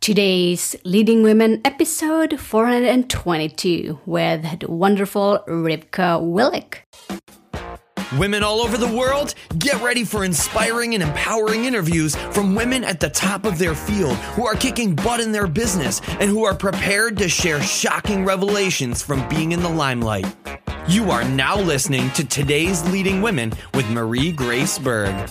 Today's Leading Women episode 422 with the wonderful Rivka Willick. Women all over the world, get ready for inspiring and empowering interviews from women at the top of their field who are kicking butt in their business and who are prepared to share shocking revelations from being in the limelight. You are now listening to today's Leading Women with Marie Grace Berg.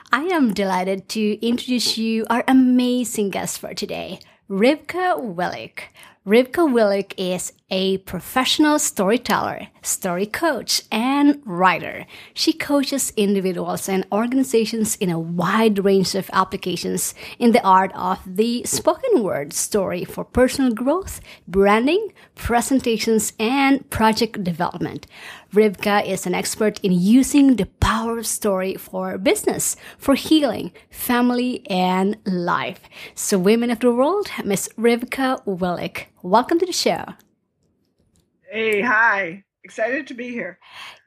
I am delighted to introduce you our amazing guest for today, Rivka Willick. Rivka Willick is a professional storyteller, story coach, and writer. She coaches individuals and organizations in a wide range of applications in the art of the spoken word story for personal growth, branding, presentations, and project development. Rivka is an expert in using the power of story for business, for healing, family, and life. So, women of the world, Miss Rivka Willick, welcome to the show. Hey, hi. Excited to be here.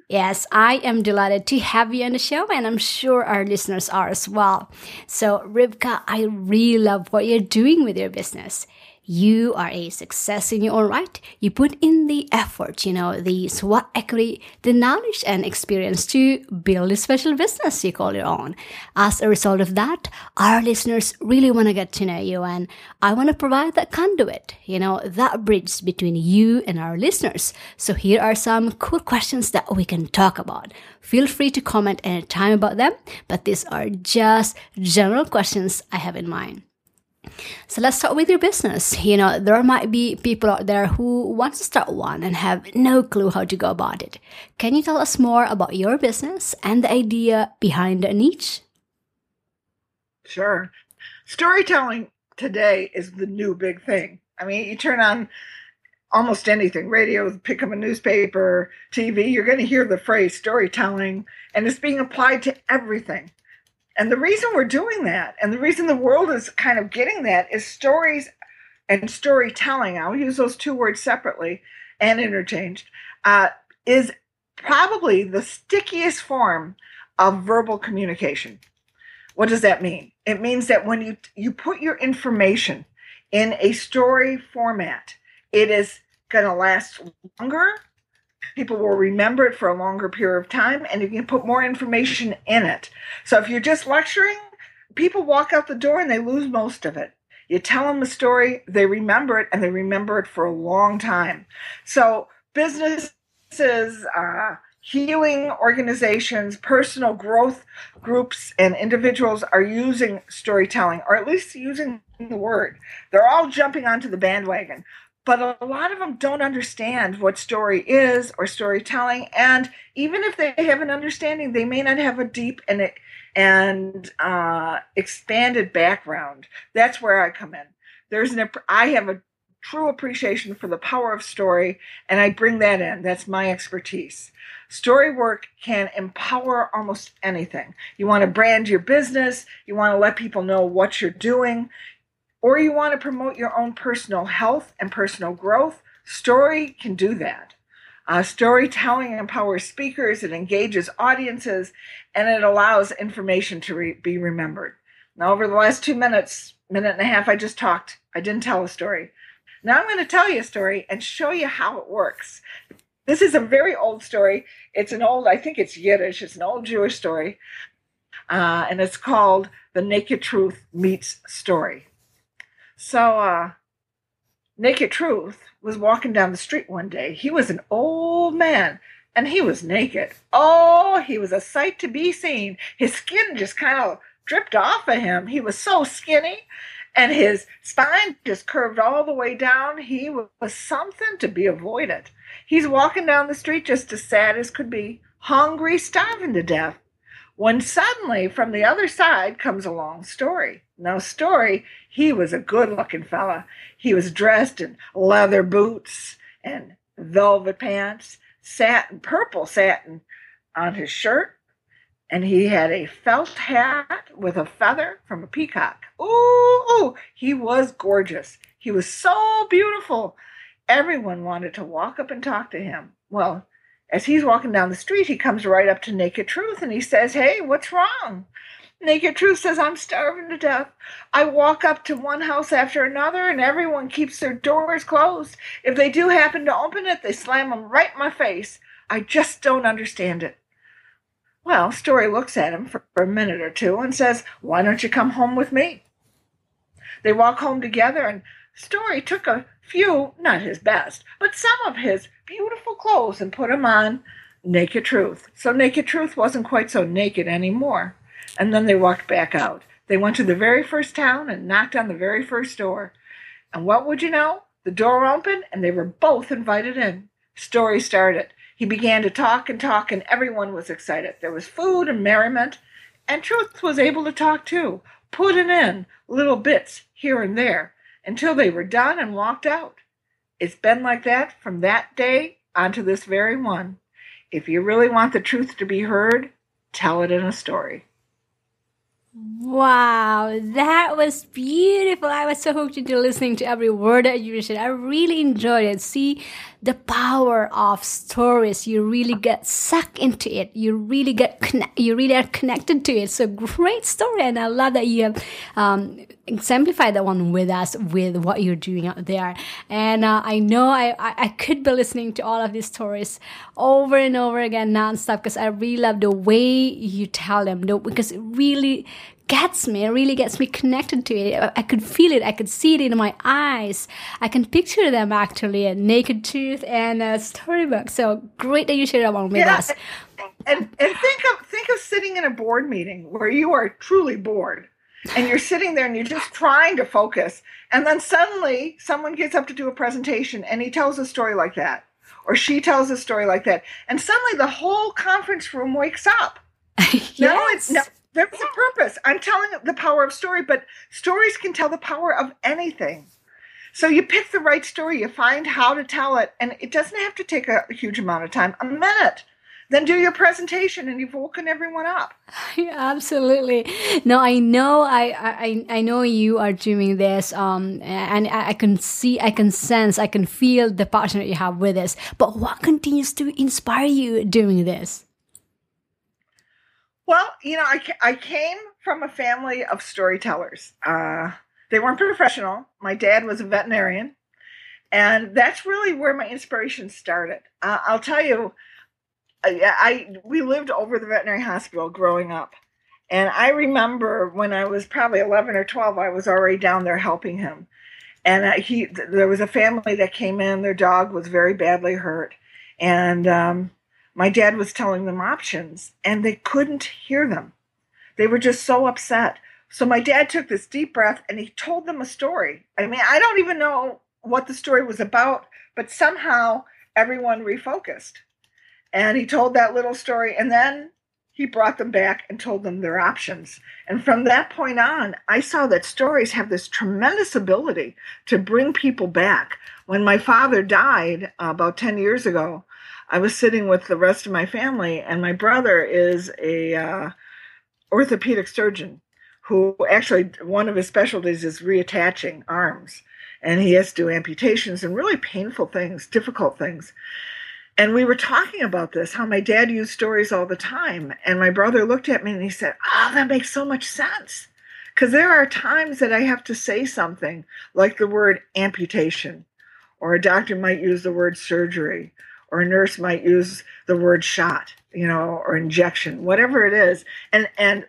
Yes, I am delighted to have you on the show, and I'm sure our listeners are as well. So, Rivka, I really love what you're doing with your business you are a success in your own right. You put in the effort, you know, the sweat equity, the knowledge and experience to build a special business you call your own. As a result of that, our listeners really want to get to know you and I want to provide that conduit, you know, that bridge between you and our listeners. So here are some cool questions that we can talk about. Feel free to comment anytime about them, but these are just general questions I have in mind. So let's start with your business. You know, there might be people out there who want to start one and have no clue how to go about it. Can you tell us more about your business and the idea behind the niche? Sure. Storytelling today is the new big thing. I mean, you turn on almost anything radio, pick up a newspaper, TV, you're going to hear the phrase storytelling, and it's being applied to everything. And the reason we're doing that, and the reason the world is kind of getting that, is stories and storytelling. I'll use those two words separately and interchanged. Uh, is probably the stickiest form of verbal communication. What does that mean? It means that when you you put your information in a story format, it is going to last longer people will remember it for a longer period of time and you can put more information in it. So if you're just lecturing, people walk out the door and they lose most of it. You tell them a story, they remember it, and they remember it for a long time. So businesses, uh, healing organizations, personal growth groups, and individuals are using storytelling, or at least using the word. They're all jumping onto the bandwagon but a lot of them don't understand what story is or storytelling and even if they have an understanding they may not have a deep and and uh, expanded background. That's where i come in. There's an i have a true appreciation for the power of story and i bring that in. That's my expertise. Story work can empower almost anything. You want to brand your business you want to let people know what you're doing or you want to promote your own personal health and personal growth, story can do that. Uh, storytelling empowers speakers, it engages audiences, and it allows information to re- be remembered. Now, over the last two minutes, minute and a half, I just talked. I didn't tell a story. Now I'm going to tell you a story and show you how it works. This is a very old story. It's an old, I think it's Yiddish, it's an old Jewish story. Uh, and it's called The Naked Truth Meets Story. So, uh, Naked Truth was walking down the street one day. He was an old man and he was naked. Oh, he was a sight to be seen. His skin just kind of dripped off of him. He was so skinny and his spine just curved all the way down. He was something to be avoided. He's walking down the street just as sad as could be, hungry, starving to death. When suddenly from the other side comes along Story. Now, Story, he was a good looking fella. He was dressed in leather boots and velvet pants, satin, purple satin on his shirt, and he had a felt hat with a feather from a peacock. Ooh, ooh, he was gorgeous. He was so beautiful. Everyone wanted to walk up and talk to him. Well, as he's walking down the street, he comes right up to Naked Truth and he says, Hey, what's wrong? Naked Truth says, I'm starving to death. I walk up to one house after another and everyone keeps their doors closed. If they do happen to open it, they slam them right in my face. I just don't understand it. Well, Story looks at him for, a minute or two and says, Why don't you come home with me? They walk home together and Story took a few, not his best, but some of his beautiful clothes and put them on Naked Truth. So Naked Truth wasn't quite so naked anymore. And then they walked back out. They went to the very first town and knocked on the very first door. And what would you know? The door opened and they were both invited in. Story started. He began to talk and talk, and everyone was excited. There was food and merriment, and Truth was able to talk too, putting in little bits here and there until they were done and walked out. It's been like that from that day on to this very one. If you really want the truth to be heard, tell it in a story. Wow, that was beautiful. I was so hooked into listening to every word that you said. I really enjoyed it. See the power of stories. You really get sucked into it. You really get you really are connected to it. So great story. And I love that you have, um, exemplified that one with us with what you're doing out there. And, uh, I know I, I, I could be listening to all of these stories over and over again nonstop because I really love the way you tell them No, because it really gets me, it really gets me connected to it. I could feel it, I could see it in my eyes. I can picture them actually, a naked tooth and a storybook. So great that you shared that one with Yeah, us. And and think of think of sitting in a board meeting where you are truly bored. And you're sitting there and you're just trying to focus. And then suddenly someone gets up to do a presentation and he tells a story like that. Or she tells a story like that. And suddenly the whole conference room wakes up. No, it's no. There's a purpose. I'm telling the power of story, but stories can tell the power of anything. So you pick the right story, you find how to tell it, and it doesn't have to take a huge amount of time, a minute. Then do your presentation, and you've woken everyone up. Yeah, absolutely. No, I know. I, I I know you are doing this. Um, and I, I can see, I can sense, I can feel the passion that you have with this. But what continues to inspire you doing this? Well, you know, I, I came from a family of storytellers. Uh, they weren't professional. My dad was a veterinarian, and that's really where my inspiration started. Uh, I'll tell you, I, I we lived over the veterinary hospital growing up, and I remember when I was probably eleven or twelve, I was already down there helping him, and uh, he there was a family that came in. Their dog was very badly hurt, and um, my dad was telling them options, and they couldn't hear them. They were just so upset. So my dad took this deep breath and he told them a story. I mean, I don't even know what the story was about, but somehow everyone refocused. And he told that little story and then he brought them back and told them their options. And from that point on, I saw that stories have this tremendous ability to bring people back. When my father died about 10 years ago, I was sitting with the rest of my family, and my brother is a uh, orthopedic surgeon who actually one of his specialties is reattaching arms, and he has to do amputations and really painful things, difficult things. And we were talking about this, how my dad used stories all the time. And my brother looked at me and he said, Oh, that makes so much sense. Because there are times that I have to say something like the word amputation, or a doctor might use the word surgery, or a nurse might use the word shot, you know, or injection, whatever it is. And, and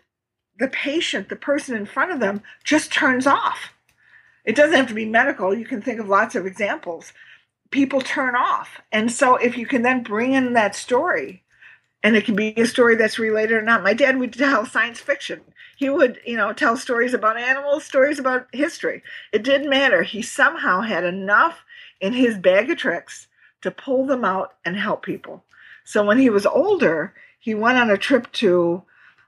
the patient, the person in front of them, just turns off. It doesn't have to be medical. You can think of lots of examples people turn off. And so if you can then bring in that story, and it can be a story that's related or not. My dad would tell science fiction. He would, you know, tell stories about animals, stories about history. It didn't matter. He somehow had enough in his bag of tricks to pull them out and help people. So when he was older, he went on a trip to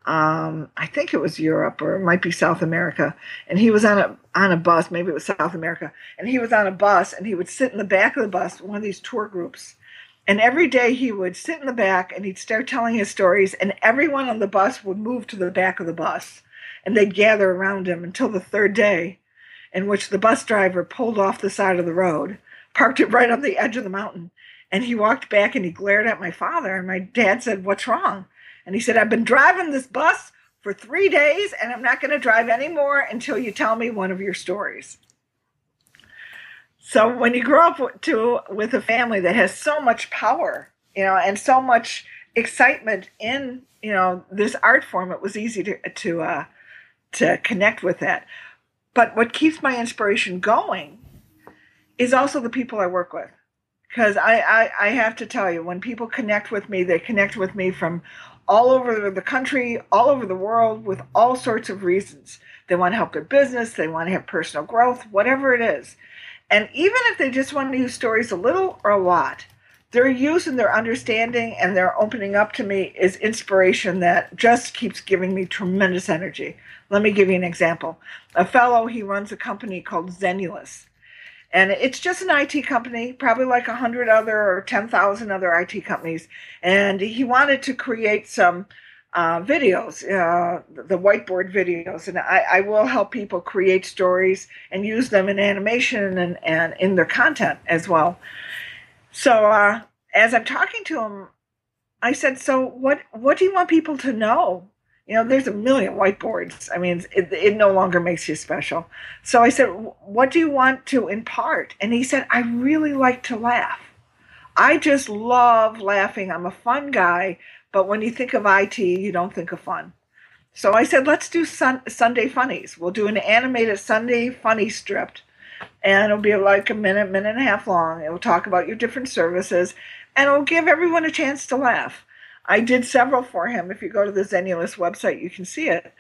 um, I think it was Europe or it might be South America, and he was on a on a bus. Maybe it was South America, and he was on a bus, and he would sit in the back of the bus, one of these tour groups, and every day he would sit in the back and he'd start telling his stories, and everyone on the bus would move to the back of the bus, and they'd gather around him until the third day, in which the bus driver pulled off the side of the road, parked it right on the edge of the mountain, and he walked back and he glared at my father, and my dad said, "What's wrong?" And he said, I've been driving this bus for three days and I'm not going to drive anymore until you tell me one of your stories. So when you grow up to with a family that has so much power, you know, and so much excitement in, you know, this art form, it was easy to to uh, to connect with that. But what keeps my inspiration going is also the people I work with. Because I, I, I have to tell you, when people connect with me, they connect with me from all over the country, all over the world with all sorts of reasons. They want to help their business, they want to have personal growth, whatever it is. And even if they just want to use stories a little or a lot, their use and their understanding and their opening up to me is inspiration that just keeps giving me tremendous energy. Let me give you an example. A fellow, he runs a company called Zenulous. And it's just an IT company, probably like a hundred other or 10,000 other IT companies. And he wanted to create some uh, videos, uh, the whiteboard videos. And I, I, will help people create stories and use them in animation and, and in their content as well. So uh, as I'm talking to him, I said, so what, what do you want people to know you know, there's a million whiteboards. I mean, it, it no longer makes you special. So I said, What do you want to impart? And he said, I really like to laugh. I just love laughing. I'm a fun guy, but when you think of IT, you don't think of fun. So I said, Let's do sun- Sunday funnies. We'll do an animated Sunday funny strip, and it'll be like a minute, minute and a half long. It will talk about your different services, and it'll give everyone a chance to laugh. I did several for him. If you go to the Zenulous website, you can see it.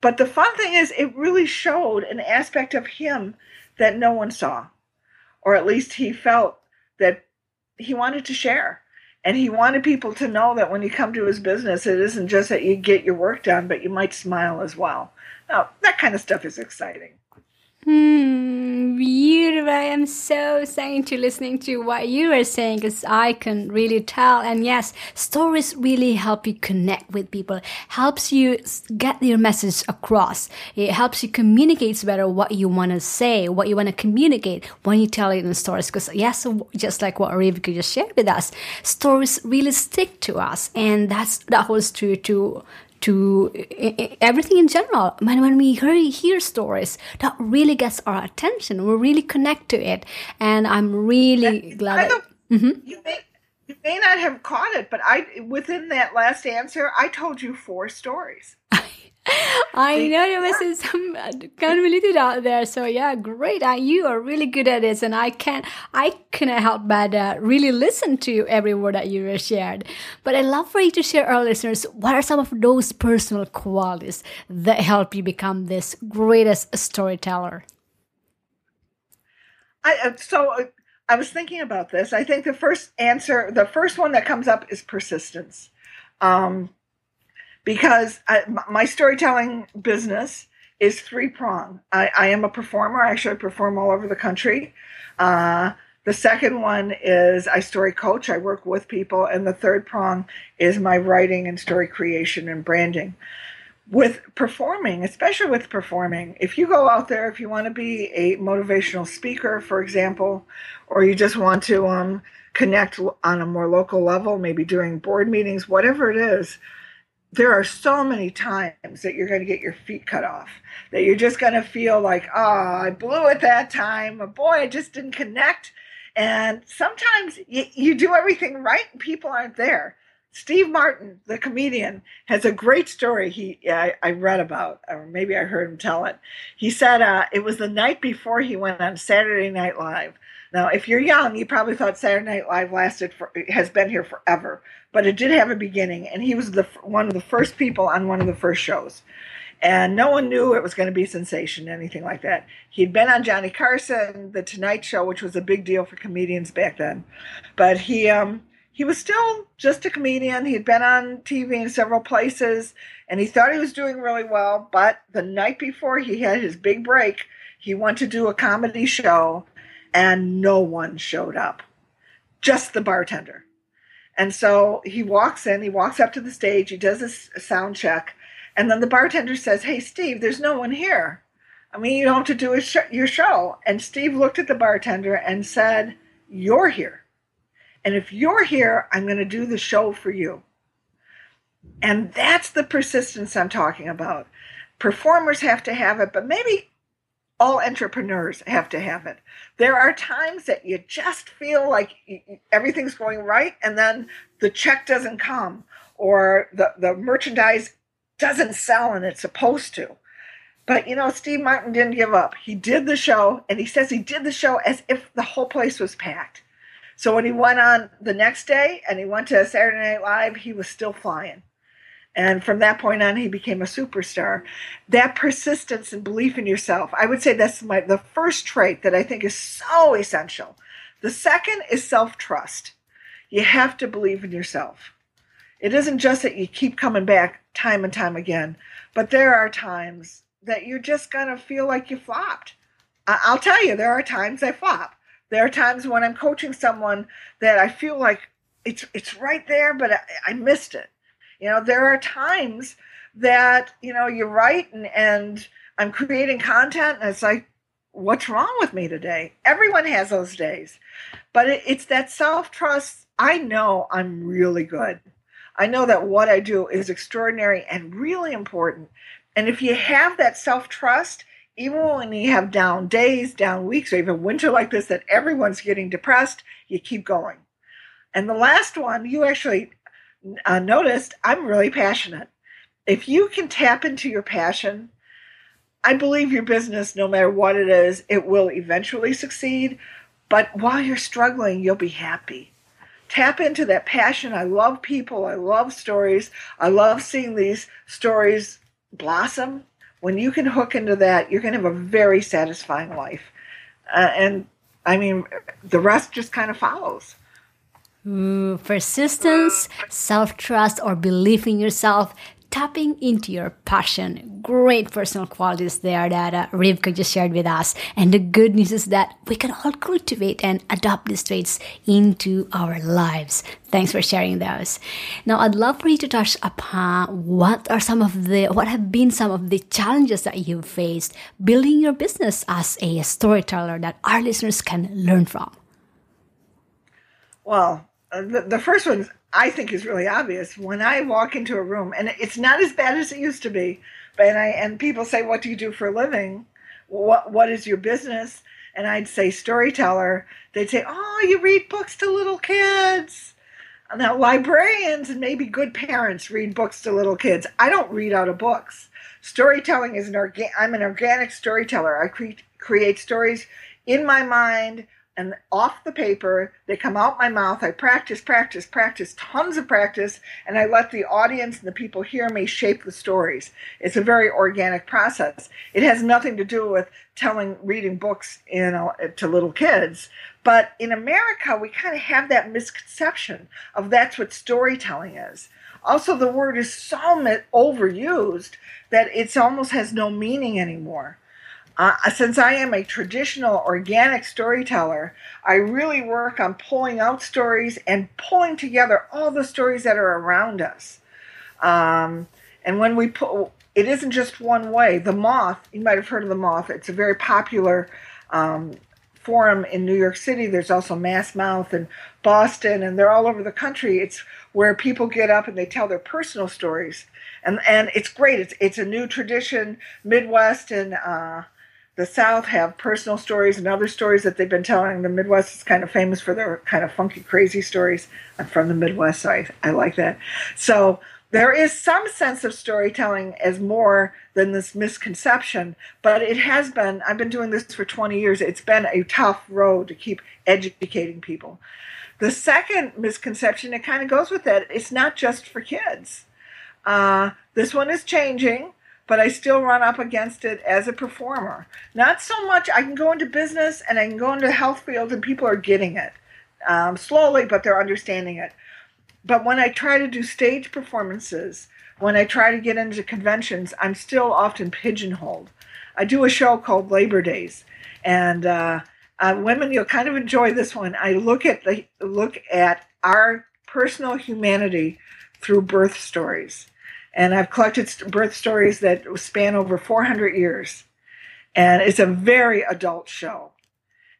But the fun thing is, it really showed an aspect of him that no one saw, or at least he felt that he wanted to share. And he wanted people to know that when you come to his business, it isn't just that you get your work done, but you might smile as well. Now, that kind of stuff is exciting. Hmm, am so saying to listening to what you are saying because I can really tell. And yes, stories really help you connect with people, helps you get your message across. It helps you communicate better what you want to say, what you want to communicate when you tell it in stories. Because yes, just like what Rivka just shared with us, stories really stick to us. And that's, that holds true to to everything in general. When, when we hear, hear stories, that really gets our attention. We really connect to it. And I'm really glad. That, mm-hmm. you, may, you may not have caught it, but I within that last answer, I told you four stories. I know there was some convoluted out there. So yeah, great. Uh, you are really good at this, and I can't, I cannot help but uh, really listen to every word that you shared. But I'd love for you to share our listeners what are some of those personal qualities that help you become this greatest storyteller. I uh, so uh, I was thinking about this. I think the first answer, the first one that comes up is persistence. Um, because I, my storytelling business is three prong. I, I, am a performer. I actually perform all over the country. Uh, the second one is I story coach. I work with people, and the third prong is my writing and story creation and branding. With performing, especially with performing, if you go out there, if you want to be a motivational speaker, for example, or you just want to um, connect on a more local level, maybe during board meetings, whatever it is, there are so many times that you're going to get your feet cut off, that you're just going to feel like, oh, I blew it that time. boy, I just didn't connect. And sometimes you, you do everything right and people aren't there. Steve Martin, the comedian, has a great story he I, I read about, or maybe I heard him tell it. He said uh, it was the night before he went on Saturday Night Live. Now, if you're young, you probably thought Saturday Night Live lasted for has been here forever, but it did have a beginning, and he was the one of the first people on one of the first shows, and no one knew it was going to be sensation, anything like that. He'd been on Johnny Carson, The Tonight Show, which was a big deal for comedians back then, but he um he was still just a comedian. He had been on TV in several places and he thought he was doing really well. But the night before he had his big break, he went to do a comedy show and no one showed up, just the bartender. And so he walks in, he walks up to the stage, he does a sound check, and then the bartender says, Hey, Steve, there's no one here. I mean, you don't have to do sh- your show. And Steve looked at the bartender and said, You're here. And if you're here, I'm going to do the show for you. And that's the persistence I'm talking about. Performers have to have it, but maybe all entrepreneurs have to have it. There are times that you just feel like everything's going right, and then the check doesn't come, or the, the merchandise doesn't sell and it's supposed to. But you know, Steve Martin didn't give up. He did the show, and he says he did the show as if the whole place was packed. So when he went on the next day and he went to Saturday Night Live, he was still flying. And from that point on, he became a superstar. That persistence and belief in yourself, I would say that's my the first trait that I think is so essential. The second is self trust. You have to believe in yourself. It isn't just that you keep coming back time and time again, but there are times that you're just going to feel like you flopped. I'll tell you, there are times I flop. There are times when I'm coaching someone that I feel like it's it's right there, but I, I missed it you know, there are times that, you know, you write and, and I'm creating content and it's like, what's wrong with me today? Everyone has those days. But it, it's that self trust. I know I'm really good. I know that what I do is extraordinary and really important. And if you have that self trust, even when you have down days, down weeks, or even winter like this, that everyone's getting depressed, you keep going. And the last one, you actually uh, noticed I'm really passionate. If you can tap into your passion, I believe your business, no matter what it is, it will eventually succeed. But while you're struggling, you'll be happy. Tap into that passion. I love people. I love stories. I love seeing these stories blossom. When you can hook into that, you're going to have a very satisfying life. Uh, and I mean, the rest just kind of follows. Ooh, persistence, self trust, or belief in yourself, tapping into your passion. Great personal qualities there that uh, Rivka just shared with us. And the good news is that we can all cultivate and adopt these traits into our lives. Thanks for sharing those. Now, I'd love for you to touch upon what are some of the, what have been some of the challenges that you've faced building your business as a storyteller that our listeners can learn from. Well, uh, the, the first one I think is really obvious. When I walk into a room, and it's not as bad as it used to be, but and I and people say, "What do you do for a living? What what is your business?" And I'd say storyteller. They'd say, "Oh, you read books to little kids." Now, librarians and maybe good parents read books to little kids. I don't read out of books. Storytelling is an organ. I'm an organic storyteller. I create create stories in my mind and off the paper, they come out my mouth. I practice, practice, practice, tons of practice, and I let the audience and the people hear me shape the stories. It's a very organic process. It has nothing to do with telling, reading books to little kids. But in America, we kind of have that misconception of that's what storytelling is. Also, the word is so overused that it almost has no meaning anymore. Uh, since I am a traditional organic storyteller, I really work on pulling out stories and pulling together all the stories that are around us. Um, and when we pull, it isn't just one way. The Moth, you might have heard of The Moth, it's a very popular um, forum in New York City. There's also Mass Mouth and Boston, and they're all over the country. It's where people get up and they tell their personal stories. And, and it's great. It's, it's a new tradition, Midwest and uh, the South have personal stories and other stories that they've been telling. The Midwest is kind of famous for their kind of funky, crazy stories. I'm from the Midwest, so I, I like that. So there is some sense of storytelling as more than this misconception, but it has been, I've been doing this for 20 years. It's been a tough road to keep educating people. The second misconception, it kind of goes with that, it's not just for kids. Uh, this one is changing but I still run up against it as a performer. Not so much, I can go into business and I can go into the health field and people are getting it um, slowly, but they're understanding it. but when I try to do stage performances, when I try to get into conventions, I'm still often pigeonholed. I do a show called Labor Days, and uh, uh, women, you'll kind of enjoy this one. I look at the look at our personal humanity through birth stories, and I've collected birth stories that span over 400 years, and it's a very adult show.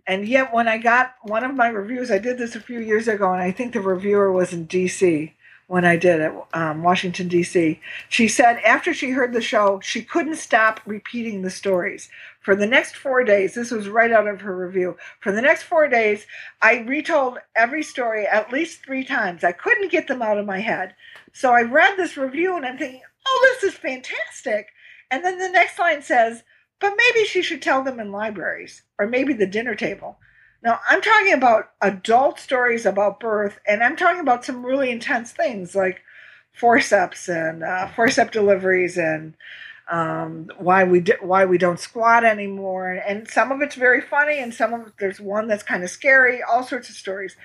And yet, when I got one of my reviews, I did this a few years ago, and I think the reviewer was in D.C when I did it, um, Washington, D.C. She said after she heard the show, she couldn't stop repeating the stories. For the next four days, this was right out of her review. For the next four days, I retold every story at least three times. I couldn't get them out of my head. So I read this review and I'm thinking, oh, this is fantastic. And then the next line says, but maybe she should tell them in libraries or maybe the dinner table. Now, I'm talking about adult stories about birth, and I'm talking about some really intense things like forceps and uh, forceps deliveries and um, why we di- why we don't squat anymore. And some of it's very funny, and some of it, there's one that's kind of scary. All sorts of stories.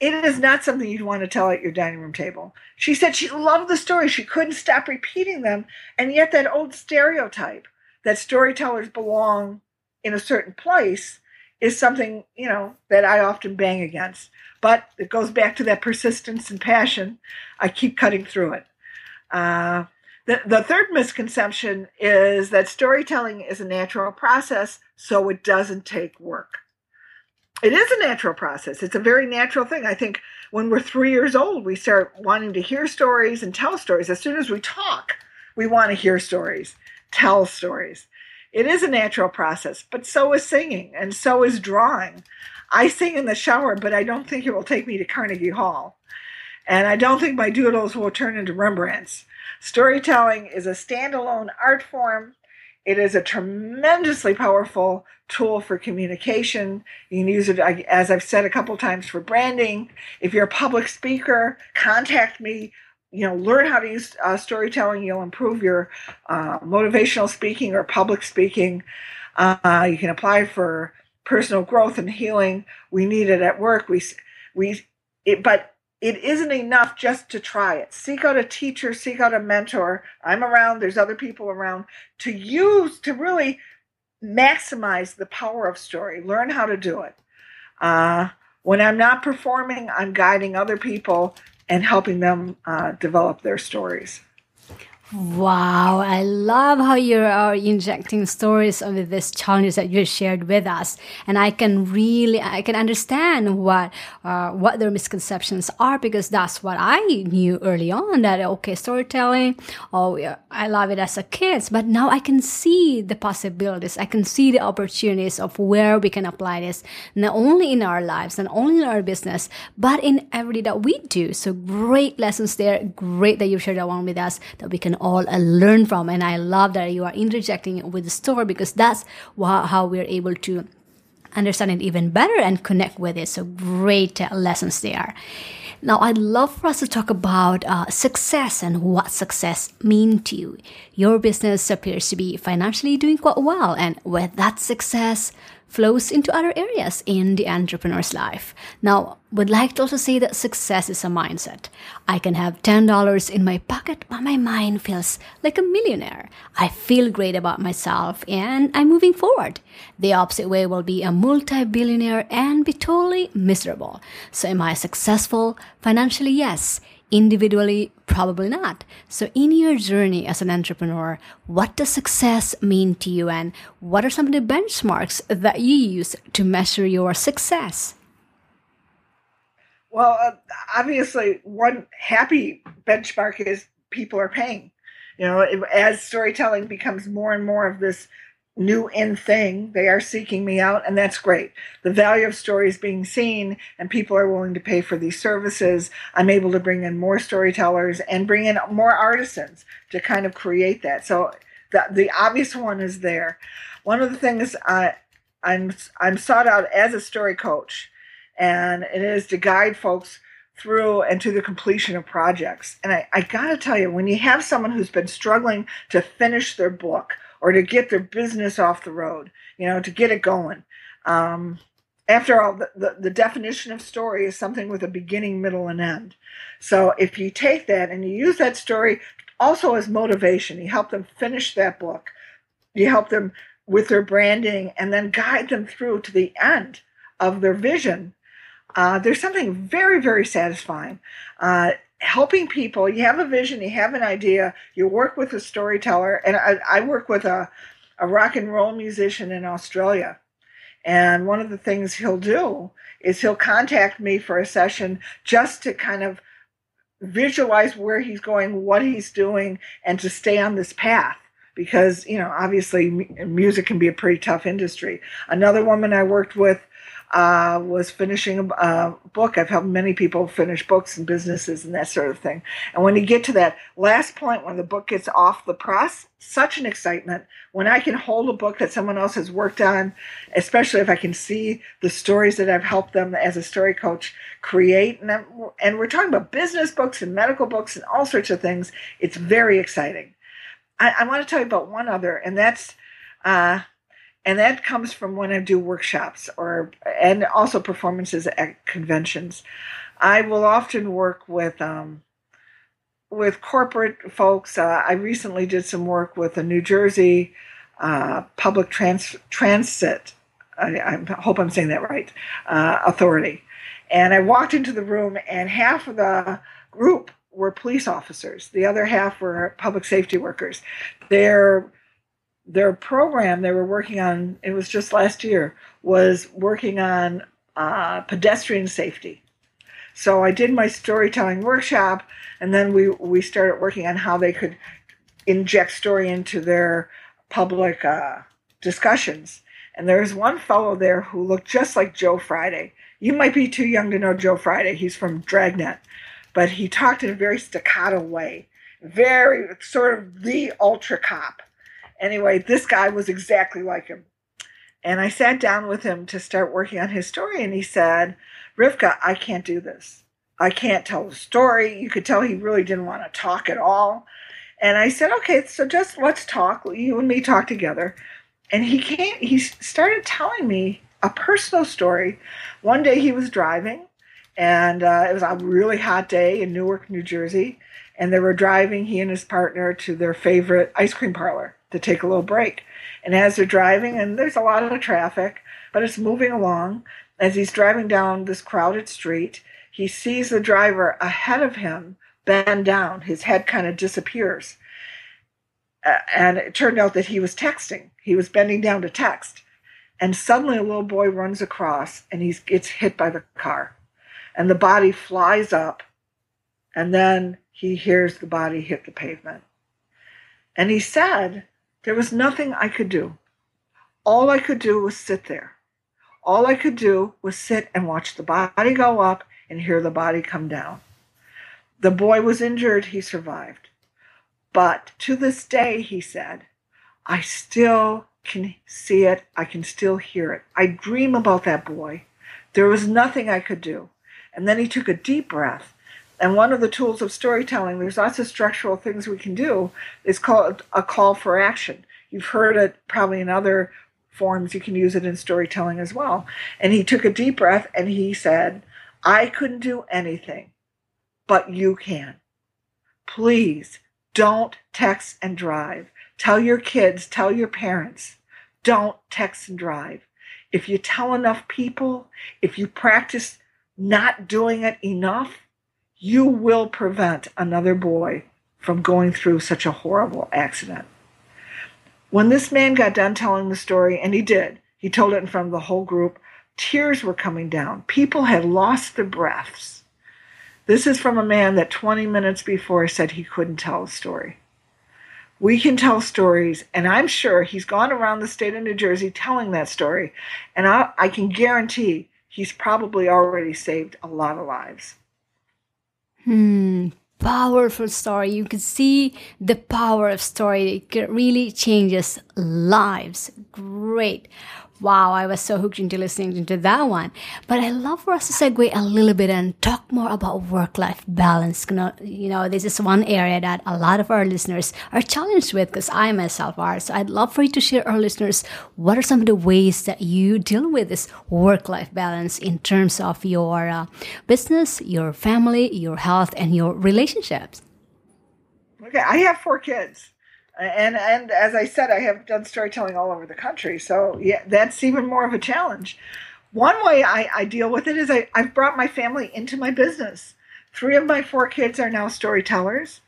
It is not something you'd want to tell at your dining room table. She said she loved the stories. She couldn't stop repeating them, and yet that old stereotype that storytellers belong in a certain place is something, you know, that I often bang against. But it goes back to that persistence and passion. I keep cutting through it. Uh, the, the third misconception is that storytelling is a natural process, so it doesn't take work. It is a natural process. It's a very natural thing. I think when we're three years old, we start wanting to hear stories and tell stories. As soon as we talk, we want to hear stories, tell stories. It is a natural process, but so is singing and so is drawing. I sing in the shower, but I don't think it will take me to Carnegie Hall. And I don't think my doodles will turn into Rembrandts. Storytelling is a standalone art form. It is a tremendously powerful tool for communication. You can use it, as I've said a couple times, for branding. If you're a public speaker, contact me. You know learn how to use uh, storytelling. You'll improve your uh, motivational speaking or public speaking. Uh, you can apply for personal growth and healing. We need it at work. We we it, but it isn't enough just to try it. Seek out a teacher seek out a mentor. I'm around there's other people around to use to really maximize the power of story. Learn how to do it. Uh, when i'm not performing i'm guiding other people and helping them uh, develop their stories. Wow, I love how you are injecting stories of this challenges that you shared with us, and I can really I can understand what uh, what their misconceptions are because that's what I knew early on that okay storytelling oh yeah, I love it as a kid, but now I can see the possibilities, I can see the opportunities of where we can apply this not only in our lives, not only in our business, but in everyday that we do. So great lessons there, great that you shared that one with us that we can all learn from. And I love that you are interjecting with the story because that's how we're able to understand it even better and connect with it. So great lessons there. Now, I'd love for us to talk about uh, success and what success mean to you. Your business appears to be financially doing quite well, and with that success, flows into other areas in the entrepreneur's life. Now, would like to also say that success is a mindset. I can have $10 in my pocket, but my mind feels like a millionaire. I feel great about myself and I'm moving forward. The opposite way will be a multi billionaire and be totally miserable. So, am I successful? Financially, yes. Individually, probably not. So, in your journey as an entrepreneur, what does success mean to you, and what are some of the benchmarks that you use to measure your success? Well, uh, obviously, one happy benchmark is people are paying. You know, as storytelling becomes more and more of this new in thing. They are seeking me out, and that's great. The value of stories being seen, and people are willing to pay for these services. I'm able to bring in more storytellers and bring in more artisans to kind of create that. So the the obvious one is there. One of the things I I'm I'm sought out as a story coach, and it is to guide folks through and to the completion of projects. And I, I got to tell you, when you have someone who's been struggling to finish their book or to get their business off the road, you know, to get it going. Um, after all, the, the, the, definition of story is something with a beginning, middle, and end. So if you take that and you use that story also as motivation, you help them finish that book, you help them with their branding, and then guide them through to the end of their vision. Uh, there's something very, very satisfying. Uh, helping people, you have a vision, you have an idea, you work with a storyteller, and I, I work with a, a rock and roll musician in Australia and one of the things he'll do is he'll contact me for a session just to kind of visualize where he's going, what he's doing, and to stay on this path. Because, you know, obviously music can be a pretty tough industry. Another woman I worked with uh, was finishing a, a, book. I've helped many people finish books and businesses and that sort of thing. And when you get to that last point, when the book gets off the press, such an excitement. When I can hold a book that someone else has worked on, especially if I can see the stories that I've helped them as a story coach create, and, I'm, and we're talking about business books and medical books and all sorts of things, it's very exciting. I, I want to tell you about one other, and that's uh, and that comes from when I do workshops or and also performances at conventions. I will often work with um, with corporate folks. Uh, I recently did some work with a New Jersey uh, public trans- transit. I, I, hope I'm saying that right. Uh, authority, and I walked into the room, and half of the group were police officers. The other half were public safety workers. They're their program they were working on, it was just last year, was working on uh, pedestrian safety. So I did my storytelling workshop, and then we, we started working on how they could inject story into their public uh, discussions. And there was one fellow there who looked just like Joe Friday. You might be too young to know Joe Friday. He's from Dragnet, but he talked in a very staccato way, very sort of the ultra cop. Anyway, this guy was exactly like him. And I sat down with him to start working on his story, and he said, Rivka, I can't do this. I can't tell the story. You could tell he really didn't want to talk at all. And I said, okay, so just let's talk. You and me talk together. And he came, he started telling me a personal story. One day he was driving, and uh, it was a really hot day in Newark, New Jersey. And they were driving, he and his partner, to their favorite ice cream parlor to take a little break. And as they're driving, and there's a lot of traffic, but it's moving along, as he's driving down this crowded street, he sees the driver ahead of him bend down. His head kind of disappears. And it turned out that he was texting. He was bending down to text. And suddenly a little boy runs across and he gets hit by the car. And the body flies up. And then he hears the body hit the pavement. And he said there was nothing I could do. All I could do was sit there. All I could do was sit and watch the body go up and hear the body come down. The boy was injured, he survived. But to this day, he said, I still can see it, I can still hear it. I dream about that boy. There was nothing I could do. And then he took a deep breath. And one of the tools of storytelling, there's lots of structural things we can do, is called a call for action. You've heard it probably in other forms. You can use it in storytelling as well. And he took a deep breath and he said, I couldn't do anything, but you can. Please don't text and drive. Tell your kids, tell your parents, don't text and drive. If you tell enough people, if you practice not doing it enough, you will prevent another boy from going through such a horrible accident. When this man got done telling the story, and he did, he told it in front of the whole group, tears were coming down. People had lost their breaths. This is from a man that 20 minutes before said he couldn't tell a story. We can tell stories, and I'm sure he's gone around the state of New Jersey telling that story, and I, I can guarantee he's probably already saved a lot of lives. Hmm, powerful story. You can see the power of story. It really changes lives. Great. Wow, I was so hooked into listening to that one. But I love for us to segue a little bit and talk more about work life balance. You know, this is one area that a lot of our listeners are challenged with because I myself are. So I'd love for you to share our listeners what are some of the ways that you deal with this work life balance in terms of your uh, business, your family, your health, and your relationships. Okay, I have four kids and and as I said, I have done storytelling all over the country, so yeah, that's even more of a challenge. One way I, I deal with it is I, I've brought my family into my business. Three of my four kids are now storytellers.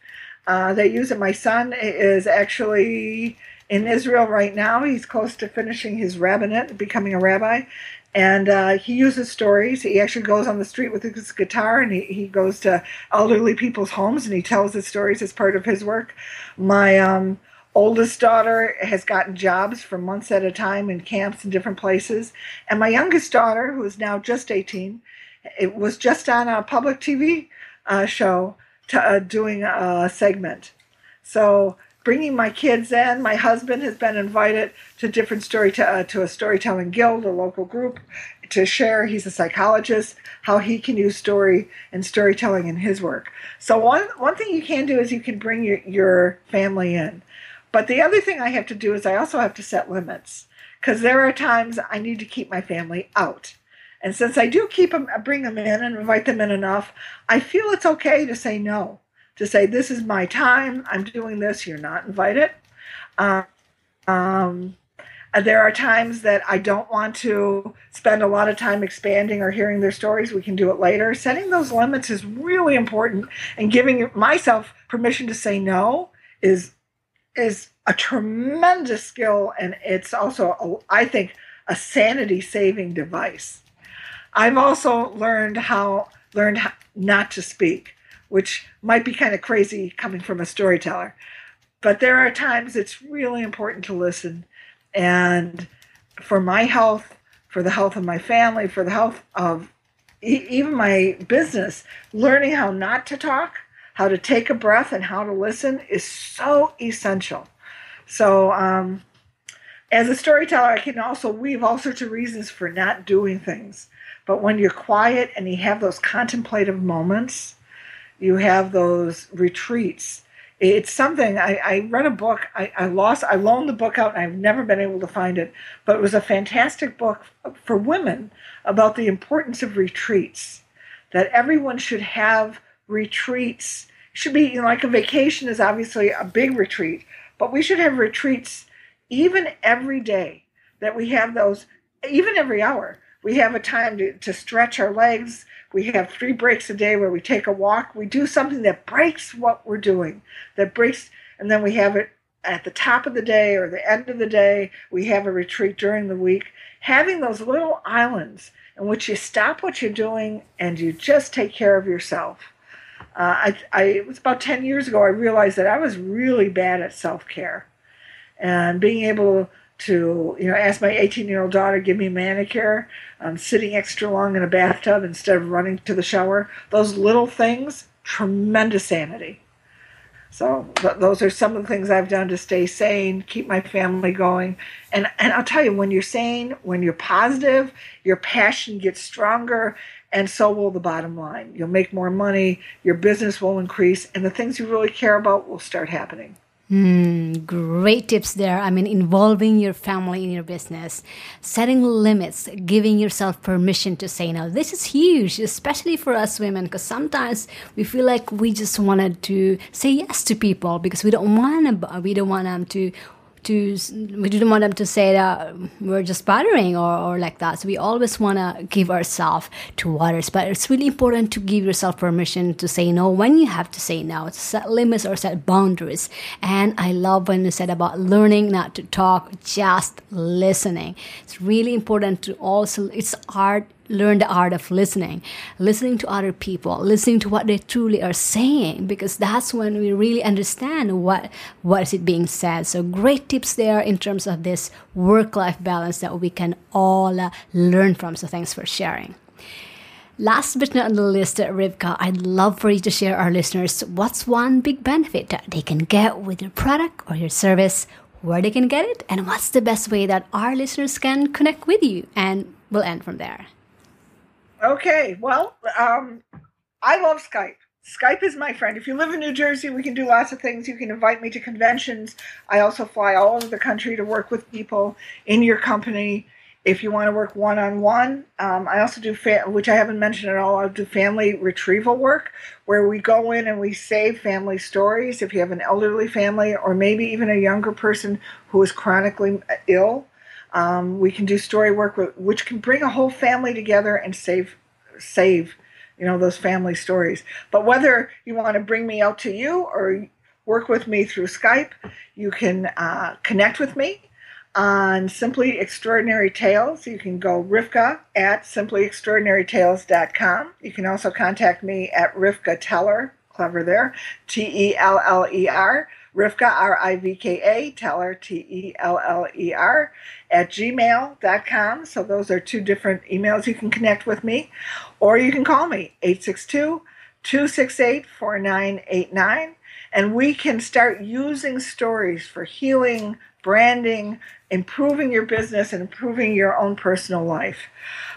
Uh, they use it. My son is actually in Israel right now. He's close to finishing his rabbinate, becoming a rabbi, and uh, he uses stories. He actually goes on the street with his guitar and he, he goes to elderly people's homes and he tells his stories as part of his work. My um, oldest daughter has gotten jobs for months at a time in camps in different places. And my youngest daughter, who is now just 18, it was just on a public TV uh, show to, uh, doing a segment. So bringing my kids in. My husband has been invited to different story to, uh, to a storytelling guild, a local group, to share. He's a psychologist, how he can use story and storytelling in his work. So one one thing you can do is you can bring your, your family in. But the other thing I have to do is I also have to set limits because there are times I need to keep my family out. And since I do keep them, bring them in and invite them in enough, I feel it's okay to say no to say, This is my time, I'm doing this, you're not invited. Um, um, there are times that I don't want to spend a lot of time expanding or hearing their stories. We can do it later. Setting those limits is really important, and giving myself permission to say no is is a tremendous skill, and it's also, a, I think, a sanity saving device. I've also learned how learned how not to speak which might be kind of crazy coming from a storyteller. But there are times it's really important to listen. And for my health, for the health of my family, for the health of even my business, learning how not to talk, how to take a breath, and how to listen is so essential. So, um, as a storyteller, I can also weave all sorts of reasons for not doing things. But when you're quiet and you have those contemplative moments, you have those retreats. It's something I, I read a book. I, I lost. I loaned the book out. and I've never been able to find it, but it was a fantastic book for women about the importance of retreats. That everyone should have retreats. It should be you know, like a vacation is obviously a big retreat, but we should have retreats even every day. That we have those even every hour. We have a time to, to stretch our legs we have three breaks a day where we take a walk. We do something that breaks what we're doing, that breaks, and then we have it at the top of the day or the end of the day. We have a retreat during the week. Having those little islands in which you stop what you're doing and you just take care of yourself. Uh, I, I, it was about 10 years ago, I realized that I was really bad at self care. And being able to you know ask my 18 year old daughter give me manicure um, sitting extra long in a bathtub instead of running to the shower. Those little things tremendous sanity. So th- those are some of the things i've done to stay sane keep my family going. And and i'll tell you when you're sane when you're positive your passion gets stronger and so will the bottom line. You'll make more money your business will increase and the things you really care about will start happening Mm, great tips there. I mean, involving your family in your business, setting limits, giving yourself permission to say no. This is huge, especially for us women, because sometimes we feel like we just wanted to say yes to people because we don't want to, we don't want them to to we didn't want them to say that we're just bothering or, or like that. So we always want to give ourselves to others but it's really important to give yourself permission to say no when you have to say no. To set limits or set boundaries. And i love when you said about learning not to talk just listening. It's really important to also it's art learn the art of listening, listening to other people, listening to what they truly are saying, because that's when we really understand what what is it being said. So great tips there in terms of this work-life balance that we can all uh, learn from. So thanks for sharing. Last but not on the list, Rivka, I'd love for you to share our listeners what's one big benefit that they can get with your product or your service where they can get it, and what's the best way that our listeners can connect with you. And we'll end from there. Okay. Well, um, I love Skype. Skype is my friend. If you live in New Jersey, we can do lots of things. You can invite me to conventions. I also fly all over the country to work with people in your company. If you want to work one on one, I also do, fa- which I haven't mentioned at all, I do family retrieval work where we go in and we save family stories. If you have an elderly family or maybe even a younger person who is chronically ill, um, we can do story work which can bring a whole family together and save save you know those family stories. But whether you want to bring me out to you or work with me through skype you can uh, connect with me on simply extraordinary tales. You can go rivka at simplyextraordinarytales.com you can also contact me at rivka teller clever there t-e-l-l-e-r rivka r-i-v-k-a teller t-e-l-l-e-r at gmail.com so those are two different emails you can connect with me or you can call me 862 268 4989 and we can start using stories for healing, branding, improving your business, and improving your own personal life.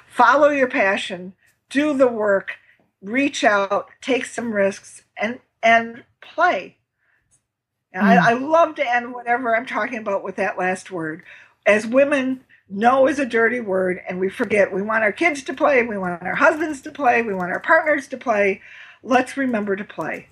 Follow your passion, do the work, reach out, take some risks, and and play. Mm. I, I love to end whatever I'm talking about with that last word. As women, no is a dirty word and we forget. We want our kids to play. We want our husbands to play. We want our partners to play. Let's remember to play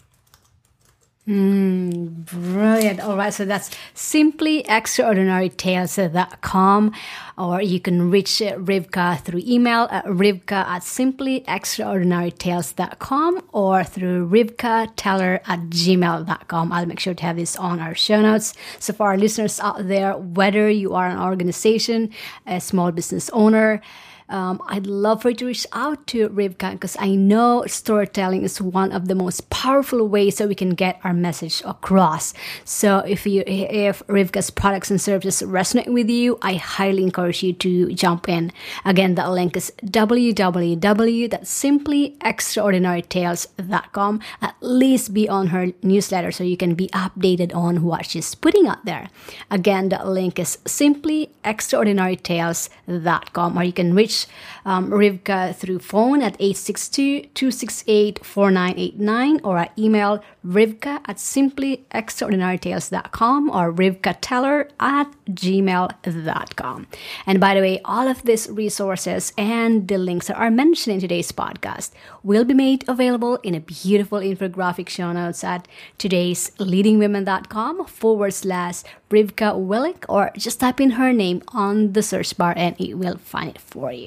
Mm, brilliant. All right. So that's simplyextraordinarytales.com, or you can reach Rivka through email at rivka at simplyextraordinarytales.com or through rivkateller at gmail.com. I'll make sure to have this on our show notes. So for our listeners out there, whether you are an organization, a small business owner, um, I'd love for you to reach out to Rivka because I know storytelling is one of the most powerful ways that we can get our message across. So if you if Rivka's products and services resonate with you, I highly encourage you to jump in. Again, that link is www.simplyextraordinarytales.com. At least be on her newsletter so you can be updated on what she's putting out there. Again, that link is simplyextraordinarytales.com or you can reach um, Rivka through phone at 862-268-4989 or at email rivka at simplyextraordinarytales.com or rivkateller at gmail.com. And by the way, all of these resources and the links that are mentioned in today's podcast will be made available in a beautiful infographic show notes at today's leadingwomen.com forward slash Rivka Willick or just type in her name on the search bar and it will find it for you.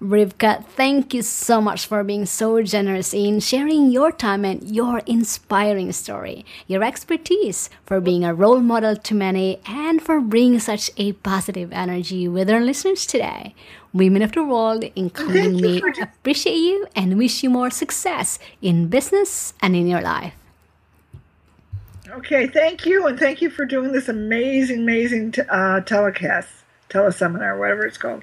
Rivka, thank you so much for being so generous in sharing your time and your inspiring story, your expertise, for being a role model to many, and for bringing such a positive energy with our listeners today. Women of the world, including me, appreciate you and wish you more success in business and in your life. Okay, thank you, and thank you for doing this amazing, amazing uh, telecast, teleseminar, whatever it's called.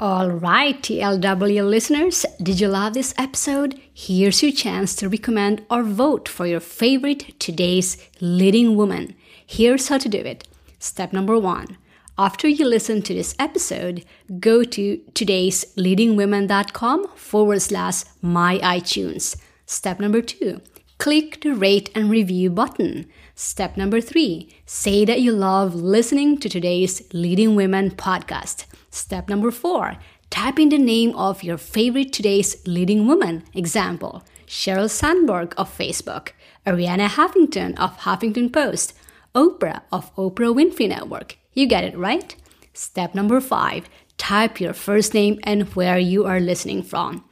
All right, TLW listeners, did you love this episode? Here's your chance to recommend or vote for your favorite today's leading woman. Here's how to do it. Step number one. After you listen to this episode, go to today's leadingwomen.com forward slash my iTunes. Step number two. Click the rate and review button. Step number three. Say that you love listening to today's Leading Women podcast. Step number four, type in the name of your favorite today's leading woman. Example, Sheryl Sandberg of Facebook, Arianna Huffington of Huffington Post, Oprah of Oprah Winfrey Network. You get it right? Step number five, type your first name and where you are listening from.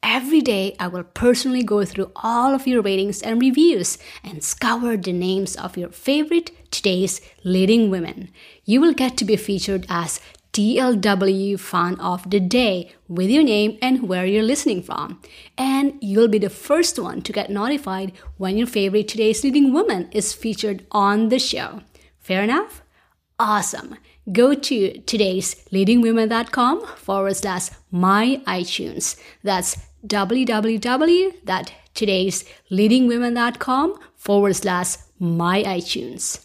Every day, I will personally go through all of your ratings and reviews and scour the names of your favorite today's leading women. You will get to be featured as TLW fan of the day with your name and where you're listening from. And you'll be the first one to get notified when your favorite today's leading woman is featured on the show. Fair enough? Awesome. Go to today's leadingwomen.com forward slash my iTunes. That's www.today's leadingwomen.com forward slash my iTunes.